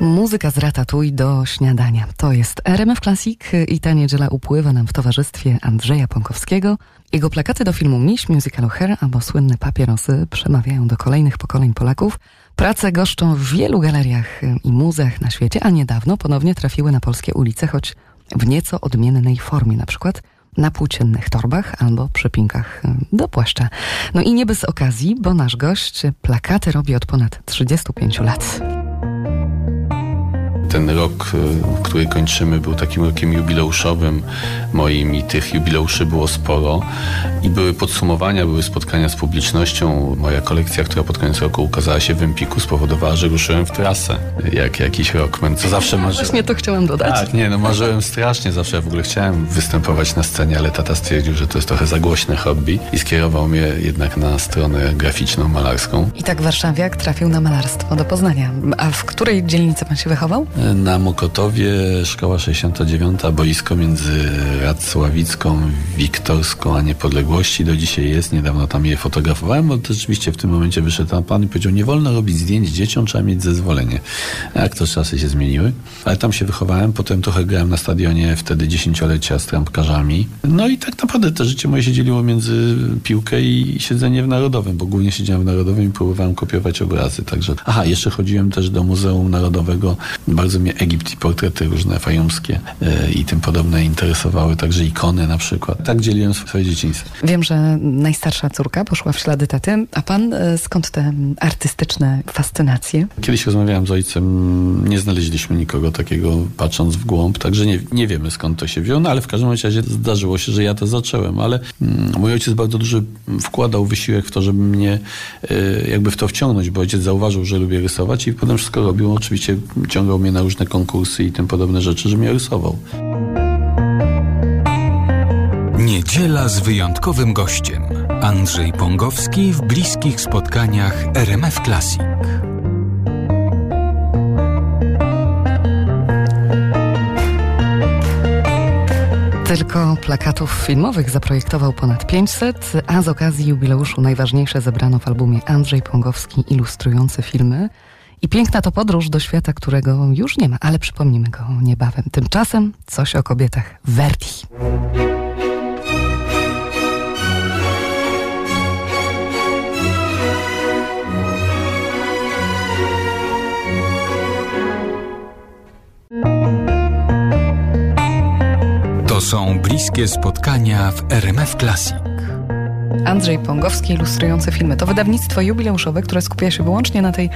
Muzyka z Ratatuj do śniadania. To jest RMF Classic i ta niedziela upływa nam w towarzystwie Andrzeja Pąkowskiego. Jego plakaty do filmu Miś, musicalu Hair albo słynne papierosy przemawiają do kolejnych pokoleń Polaków. Prace goszczą w wielu galeriach i muzeach na świecie, a niedawno ponownie trafiły na polskie ulice, choć w nieco odmiennej formie, na przykład na płóciennych torbach albo przypinkach do płaszcza. No i nie bez okazji, bo nasz gość plakaty robi od ponad 35 lat ten rok, y, który kończymy, był takim rokiem jubileuszowym moim i tych jubileuszy było sporo i były podsumowania, były spotkania z publicznością. Moja kolekcja, która pod koniec roku ukazała się w Empiku spowodowała, że ruszyłem w trasę jak jakiś rockman, co zawsze marzyłem. Właśnie to chciałam dodać. Tak, nie, no marzyłem strasznie, zawsze ja w ogóle chciałem występować na scenie, ale tata stwierdził, że to jest trochę za głośne hobby i skierował mnie jednak na stronę graficzną, malarską. I tak warszawiak trafił na malarstwo do Poznania. A w której dzielnicy pan się wychował? Na Mokotowie szkoła 69, boisko między Radzławicką, Wiktorską a Niepodległości do dzisiaj jest. Niedawno tam je fotografowałem, bo rzeczywiście w tym momencie wyszedł tam pan i powiedział, nie wolno robić zdjęć dzieciom, trzeba mieć zezwolenie. Jak to czasy się zmieniły. Ale tam się wychowałem, potem trochę grałem na stadionie, wtedy dziesięciolecia z trampkarzami. No i tak naprawdę to życie moje się dzieliło między piłkę i siedzenie w Narodowym, bo głównie siedziałem w Narodowym i próbowałem kopiować obrazy. Także, aha, jeszcze chodziłem też do Muzeum Narodowego. Bardzo mnie Egipt i portrety różne fajumskie yy, i tym podobne interesowały, także ikony na przykład. Tak dzieliłem swoje dzieciństwo. Wiem, że najstarsza córka poszła w ślady taty, a pan yy, skąd te artystyczne fascynacje? Kiedyś rozmawiałem z ojcem, nie znaleźliśmy nikogo takiego patrząc w głąb, także nie, nie wiemy skąd to się wzięło, no ale w każdym razie zdarzyło się, że ja to zacząłem, ale mm, mój ojciec bardzo duży wkładał wysiłek w to, żeby mnie yy, jakby w to wciągnąć, bo ojciec zauważył, że lubię rysować i potem wszystko robił. Oczywiście ciągał mnie na różne konkursy i tym podobne rzeczy, że mnie rysował. Niedziela z wyjątkowym gościem. Andrzej Pongowski w bliskich spotkaniach RMF Classic. Tylko plakatów filmowych zaprojektował ponad 500, a z okazji jubileuszu najważniejsze zebrano w albumie Andrzej Pongowski ilustrujący filmy. I piękna to podróż do świata, którego już nie ma, ale przypomnimy go niebawem. Tymczasem coś o kobietach. Verdi. To są bliskie spotkania w RMF Classic. Andrzej Pongowski ilustrujący filmy. To wydawnictwo jubileuszowe, które skupia się wyłącznie na tej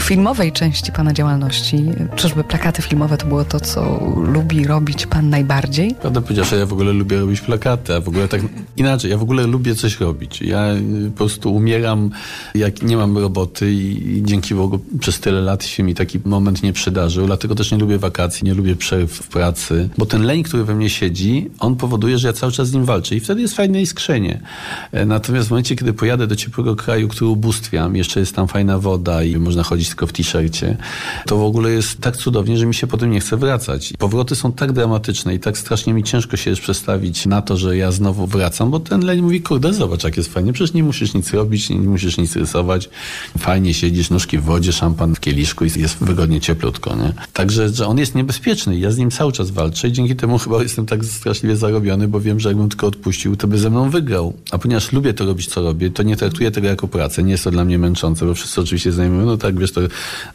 filmowej części pana działalności. Czyżby plakaty filmowe to było to, co lubi robić pan najbardziej? Prawda powiedział, że ja w ogóle lubię robić plakaty, a w ogóle tak inaczej, ja w ogóle lubię coś robić. Ja po prostu umieram, jak nie mam roboty i, i dzięki Bogu przez tyle lat się mi taki moment nie przydarzył, dlatego też nie lubię wakacji, nie lubię przerw w pracy, bo ten leń, który we mnie siedzi, on powoduje, że ja cały czas z nim walczę i wtedy jest fajne iskrzenie. Natomiast w momencie, kiedy pojadę do ciepłego kraju, który ubóstwiam, jeszcze jest tam fajna woda i można chodzić tylko w t-shircie, to w ogóle jest tak cudownie, że mi się potem nie chce wracać. Powroty są tak dramatyczne i tak strasznie mi ciężko się przestawić na to, że ja znowu wracam, bo ten leń mówi, kurde, zobacz jak jest fajnie, przecież nie musisz nic robić, nie musisz nic rysować, fajnie siedzisz, nóżki w wodzie, szampan w kieliszku i jest wygodnie cieplutko, nie? Także, że on jest niebezpieczny ja z nim cały czas walczę i dzięki temu chyba jestem tak straszliwie zarobiony, bo wiem, że jakbym tylko odpuścił, to by ze mną wygrał. A ponieważ lubię to robić, co robię, to nie traktuję tego jako pracę. Nie jest to dla mnie męczące, bo wszyscy oczywiście zajmują, no tak, wiesz, to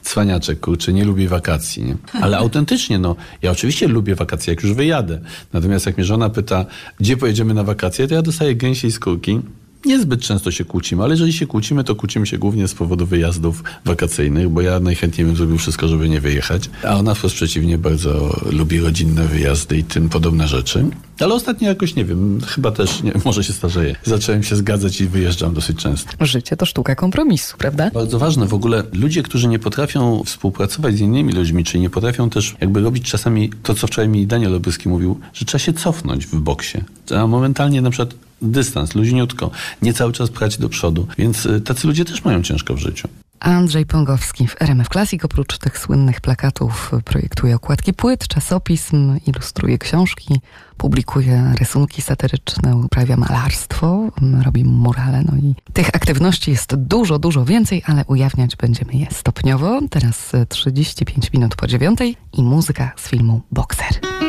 cwaniaczek, kurczę, nie lubię wakacji, nie? Ale autentycznie, no, ja oczywiście lubię wakacje, jak już wyjadę. Natomiast jak mnie żona pyta, gdzie pojedziemy na wakacje, to ja dostaję gęsiej skórki. Niezbyt często się kłócimy, ale jeżeli się kłócimy, to kłócimy się głównie z powodu wyjazdów wakacyjnych, bo ja najchętniej bym zrobił wszystko, żeby nie wyjechać, a ona wprost przeciwnie bardzo lubi rodzinne wyjazdy i tym podobne rzeczy. Ale ostatnio jakoś, nie wiem, chyba też, nie, może się starzeję. Zacząłem się zgadzać i wyjeżdżam dosyć często. Życie to sztuka kompromisu, prawda? Bardzo ważne. W ogóle ludzie, którzy nie potrafią współpracować z innymi ludźmi, czyli nie potrafią też jakby robić czasami to, co wczoraj mi Daniel Obryski mówił, że trzeba się cofnąć w boksie. A momentalnie na przykład dystans, luźniutko, nie cały czas prać do przodu. Więc tacy ludzie też mają ciężko w życiu. Andrzej Pongowski w RMF Classic oprócz tych słynnych plakatów projektuje okładki płyt, czasopism, ilustruje książki, publikuje rysunki satyryczne, uprawia malarstwo, robi murale. No i tych aktywności jest dużo, dużo więcej, ale ujawniać będziemy je stopniowo. Teraz 35 minut po dziewiątej i muzyka z filmu Boxer.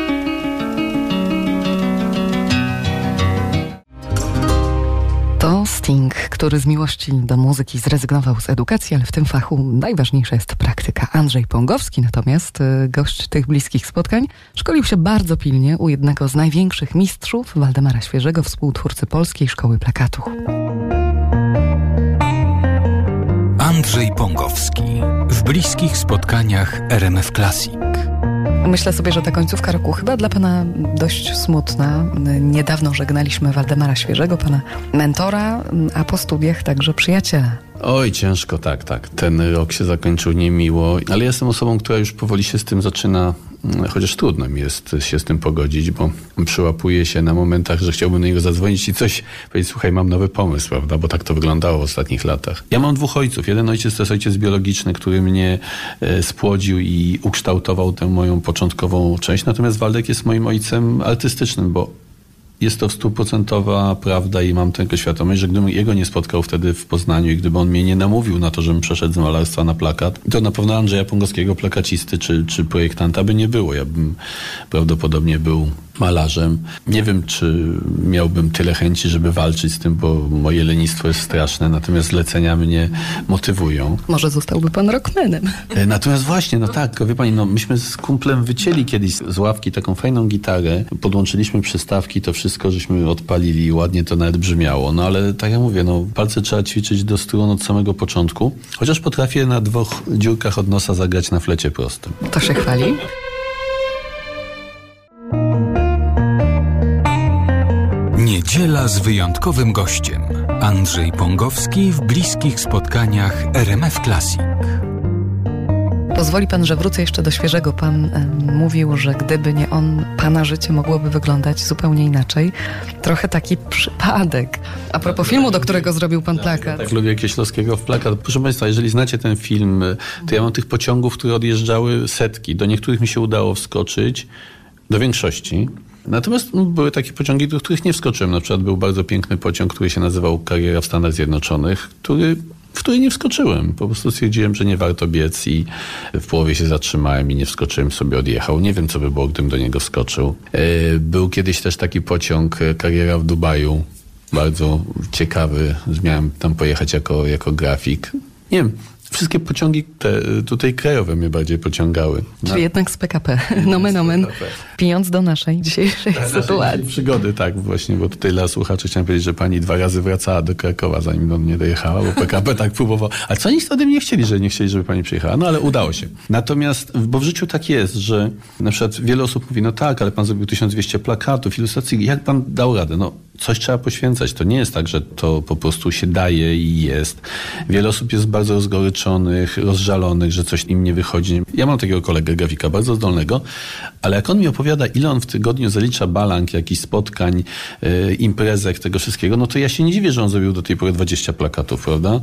To Sting, który z miłości do muzyki zrezygnował z edukacji, ale w tym fachu najważniejsza jest praktyka. Andrzej Pongowski natomiast, y, gość tych bliskich spotkań, szkolił się bardzo pilnie u jednego z największych mistrzów, Waldemara Świeżego, współtwórcy Polskiej Szkoły Plakatu. Andrzej Pongowski w bliskich spotkaniach RMF Classic. Myślę sobie, że ta końcówka roku chyba dla Pana dość smutna. Niedawno żegnaliśmy Waldemara Świeżego, Pana mentora, a po studiach także przyjaciela. Oj, ciężko, tak, tak. Ten rok się zakończył niemiło, ale jestem osobą, która już powoli się z tym zaczyna, mm, chociaż trudno mi jest się z tym pogodzić, bo przyłapuję się na momentach, że chciałbym do niego zadzwonić i coś powiedzieć, słuchaj, mam nowy pomysł, prawda, bo tak to wyglądało w ostatnich latach. Ja mam dwóch ojców. Jeden ojciec to jest ojciec biologiczny, który mnie e, spłodził i ukształtował tę moją początkową część, natomiast Waldek jest moim ojcem artystycznym, bo jest to stuprocentowa prawda i mam tego świadomość, że gdybym jego nie spotkał wtedy w Poznaniu i gdyby on mnie nie namówił na to, żebym przeszedł z malarstwa na plakat, to na pewno Andrzeja Pongowskiego, plakacisty czy, czy projektanta by nie było. Ja bym prawdopodobnie był malarzem. Nie wiem, czy miałbym tyle chęci, żeby walczyć z tym, bo moje lenistwo jest straszne, natomiast zlecenia mnie motywują. Może zostałby pan rockmanem. E, natomiast właśnie, no tak, wie pani, no myśmy z kumplem wycięli kiedyś z ławki taką fajną gitarę, podłączyliśmy przystawki, to wszystko żeśmy odpalili i ładnie to nawet brzmiało. No ale tak jak mówię, no palce trzeba ćwiczyć do strun od samego początku, chociaż potrafię na dwóch dziurkach od nosa zagrać na flecie prostym. To się chwali. Niedziela z wyjątkowym gościem. Andrzej Pongowski w bliskich spotkaniach RMF Classic. Pozwoli pan, że wrócę jeszcze do świeżego. Pan e, mówił, że gdyby nie on, pana życie mogłoby wyglądać zupełnie inaczej. Trochę taki przypadek. A propos filmu, do którego zrobił pan plakat. Tak, lubię Kieślowskiego w plakat. Proszę państwa, jeżeli znacie ten film, to ja mam tych pociągów, które odjeżdżały setki. Do niektórych mi się udało wskoczyć, do większości. Natomiast no, były takie pociągi, do których nie wskoczyłem. Na przykład był bardzo piękny pociąg, który się nazywał Kariera w Stanach Zjednoczonych, który w który nie wskoczyłem. Po prostu stwierdziłem, że nie warto biec i w połowie się zatrzymałem i nie wskoczyłem, sobie odjechał. Nie wiem, co by było, gdybym do niego wskoczył. E, był kiedyś też taki pociąg, e, kariera w Dubaju, bardzo ciekawy. Miałem tam pojechać jako, jako grafik. Nie wiem, Wszystkie pociągi te tutaj krajowe mnie bardziej pociągały. Czyli no. jednak z PKP. Nomen omen. Pijąc do naszej dzisiejszej Ta, sytuacji. przygody, tak właśnie, bo tutaj dla słuchaczy chciałem powiedzieć, że pani dwa razy wracała do Krakowa, zanim do mnie dojechała, bo PKP tak próbował. Ale co oni wtedy nie chcieli, że nie chcieli, żeby pani przyjechała? No ale udało się. Natomiast, bo w życiu tak jest, że na przykład wiele osób mówi, no tak, ale pan zrobił 1200 plakatów, ilustracji. Jak pan dał radę? No coś trzeba poświęcać. To nie jest tak, że to po prostu się daje i jest. Wiele osób jest bardzo rozgoryczonych, rozżalonych, że coś im nie wychodzi. Ja mam takiego kolegę grafika, bardzo zdolnego, ale jak on mi opowiada, ile on w tygodniu zalicza balank, jakichś spotkań, yy, imprezek, tego wszystkiego, no to ja się nie dziwię, że on zrobił do tej pory 20 plakatów, prawda?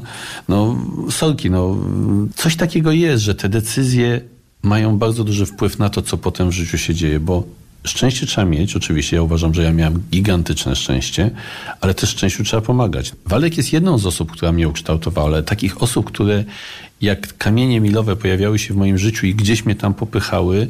No, sorki, no, coś takiego jest, że te decyzje mają bardzo duży wpływ na to, co potem w życiu się dzieje, bo Szczęście trzeba mieć, oczywiście. Ja uważam, że ja miałem gigantyczne szczęście, ale też szczęściu trzeba pomagać. Walek jest jedną z osób, która mnie ukształtowała, ale takich osób, które jak kamienie milowe pojawiały się w moim życiu i gdzieś mnie tam popychały,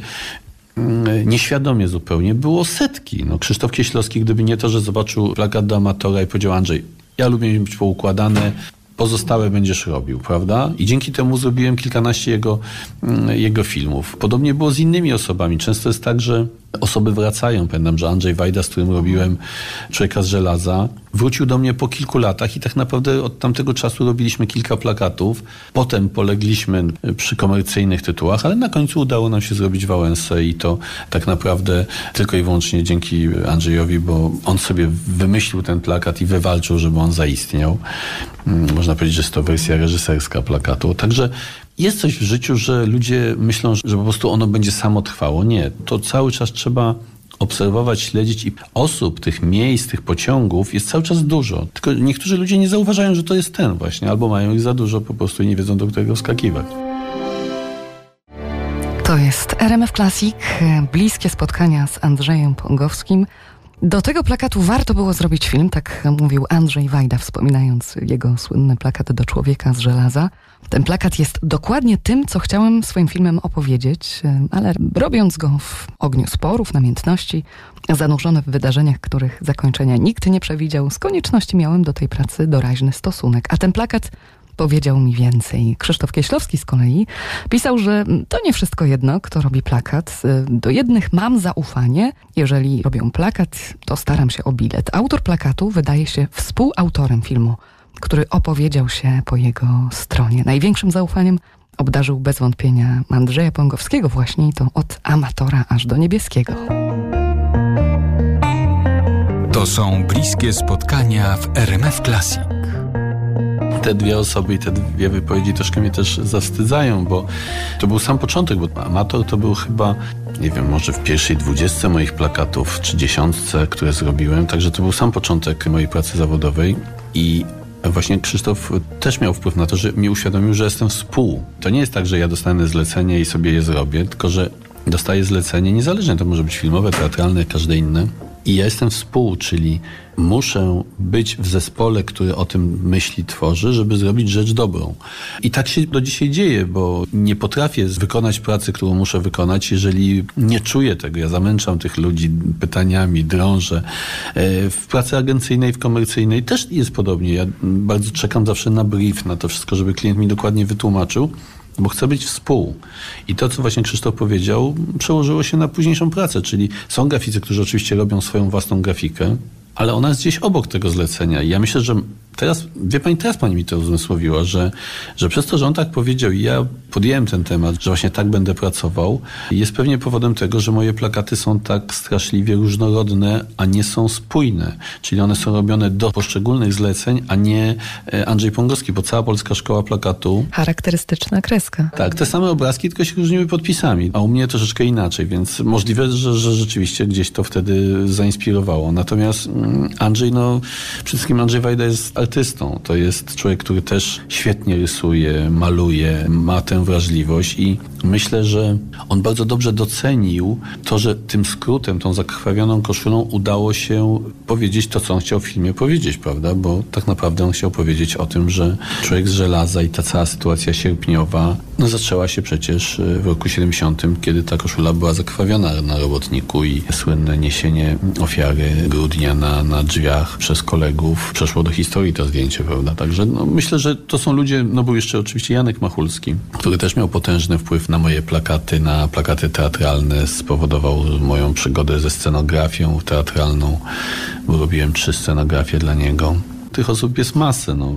mm, nieświadomie zupełnie, było setki. No, Krzysztof Kieślowski, gdyby nie to, że zobaczył plakat do amatora i powiedział Andrzej, ja lubię być poukładane, pozostałe będziesz robił, prawda? I dzięki temu zrobiłem kilkanaście jego, mm, jego filmów. Podobnie było z innymi osobami. Często jest tak, że osoby wracają. Pamiętam, że Andrzej Wajda, z którym robiłem Człowieka z żelaza, wrócił do mnie po kilku latach i tak naprawdę od tamtego czasu robiliśmy kilka plakatów. Potem polegliśmy przy komercyjnych tytułach, ale na końcu udało nam się zrobić Wałęsę i to tak naprawdę tylko i wyłącznie dzięki Andrzejowi, bo on sobie wymyślił ten plakat i wywalczył, żeby on zaistniał. Mm, można powiedzieć, że jest to wersja reżyserska plakatu. Także jest coś w życiu, że ludzie myślą, że po prostu ono będzie samo trwało. Nie, to cały czas trzeba obserwować, śledzić i osób, tych miejsc, tych pociągów jest cały czas dużo. Tylko niektórzy ludzie nie zauważają, że to jest ten właśnie, albo mają ich za dużo po prostu i nie wiedzą, do którego skakiwać. To jest RMF Classic, bliskie spotkania z Andrzejem Pongowskim. Do tego plakatu warto było zrobić film, tak mówił Andrzej Wajda, wspominając jego słynny plakat do człowieka z żelaza. Ten plakat jest dokładnie tym, co chciałem swoim filmem opowiedzieć, ale robiąc go w ogniu sporów, namiętności, zanurzony w wydarzeniach, których zakończenia nikt nie przewidział, z konieczności miałem do tej pracy doraźny stosunek. A ten plakat powiedział mi więcej. Krzysztof Kieślowski z kolei pisał, że to nie wszystko jedno, kto robi plakat. Do jednych mam zaufanie. Jeżeli robią plakat, to staram się o bilet. Autor plakatu wydaje się współautorem filmu, który opowiedział się po jego stronie. Największym zaufaniem obdarzył bez wątpienia Andrzeja Pongowskiego właśnie to od amatora aż do niebieskiego. To są bliskie spotkania w RMF Classic te dwie osoby i te dwie wypowiedzi troszkę mnie też zawstydzają, bo to był sam początek, bo amator to był chyba, nie wiem, może w pierwszej dwudziestce moich plakatów, czy dziesiątce, które zrobiłem, także to był sam początek mojej pracy zawodowej. I Właśnie Krzysztof też miał wpływ na to, że mi uświadomił, że jestem współ. To nie jest tak, że ja dostanę zlecenie i sobie je zrobię, tylko że dostaję zlecenie niezależnie, to może być filmowe, teatralne, każde inne i ja jestem współ, czyli muszę być w zespole, który o tym myśli, tworzy, żeby zrobić rzecz dobrą. I tak się do dzisiaj dzieje, bo nie potrafię wykonać pracy, którą muszę wykonać, jeżeli nie czuję tego. Ja zamęczam tych ludzi pytaniami, drążę. E, w pracy agencyjnej, w komercyjnej też jest podobnie. Ja bardzo czekam zawsze na brief, na to wszystko, żeby klient mi dokładnie wytłumaczył bo chcę być współ. I to, co właśnie Krzysztof powiedział, przełożyło się na późniejszą pracę, czyli są graficy, którzy oczywiście robią swoją własną grafikę, ale ona jest gdzieś obok tego zlecenia. I ja myślę, że teraz, wie pani, teraz pani mi to uzmysłowiła, że, że przez to, że on tak powiedział i ja podjąłem ten temat, że właśnie tak będę pracował, jest pewnie powodem tego, że moje plakaty są tak straszliwie różnorodne, a nie są spójne. Czyli one są robione do poszczególnych zleceń, a nie e, Andrzej Pongowski, bo cała Polska Szkoła Plakatu... Charakterystyczna kreska. Tak, te same obrazki, tylko się różniły podpisami, a u mnie troszeczkę inaczej, więc możliwe, że, że rzeczywiście gdzieś to wtedy zainspirowało. Natomiast mm, Andrzej, no, przede wszystkim Andrzej Wajda jest artystą. To jest człowiek, który też świetnie rysuje, maluje, ma tę wrażliwość i myślę, że on bardzo dobrze docenił to, że tym skrótem, tą zakrwawioną koszulą udało się powiedzieć to, co on chciał w filmie powiedzieć, prawda? Bo tak naprawdę on chciał powiedzieć o tym, że człowiek z żelaza i ta cała sytuacja sierpniowa no, zaczęła się przecież e, w roku 70, kiedy ta koszula była zakrwawiona na robotniku i słynne niesienie ofiary grudnia na, na drzwiach przez kolegów przeszło do historii to zdjęcie, prawda? Także no, myślę, że to są ludzie, no był jeszcze oczywiście Janek Machulski, który też miał potężny wpływ na moje plakaty, na plakaty teatralne, spowodował moją przygodę ze scenografią teatralną, bo robiłem trzy scenografie dla niego. Tych osób jest masę, no.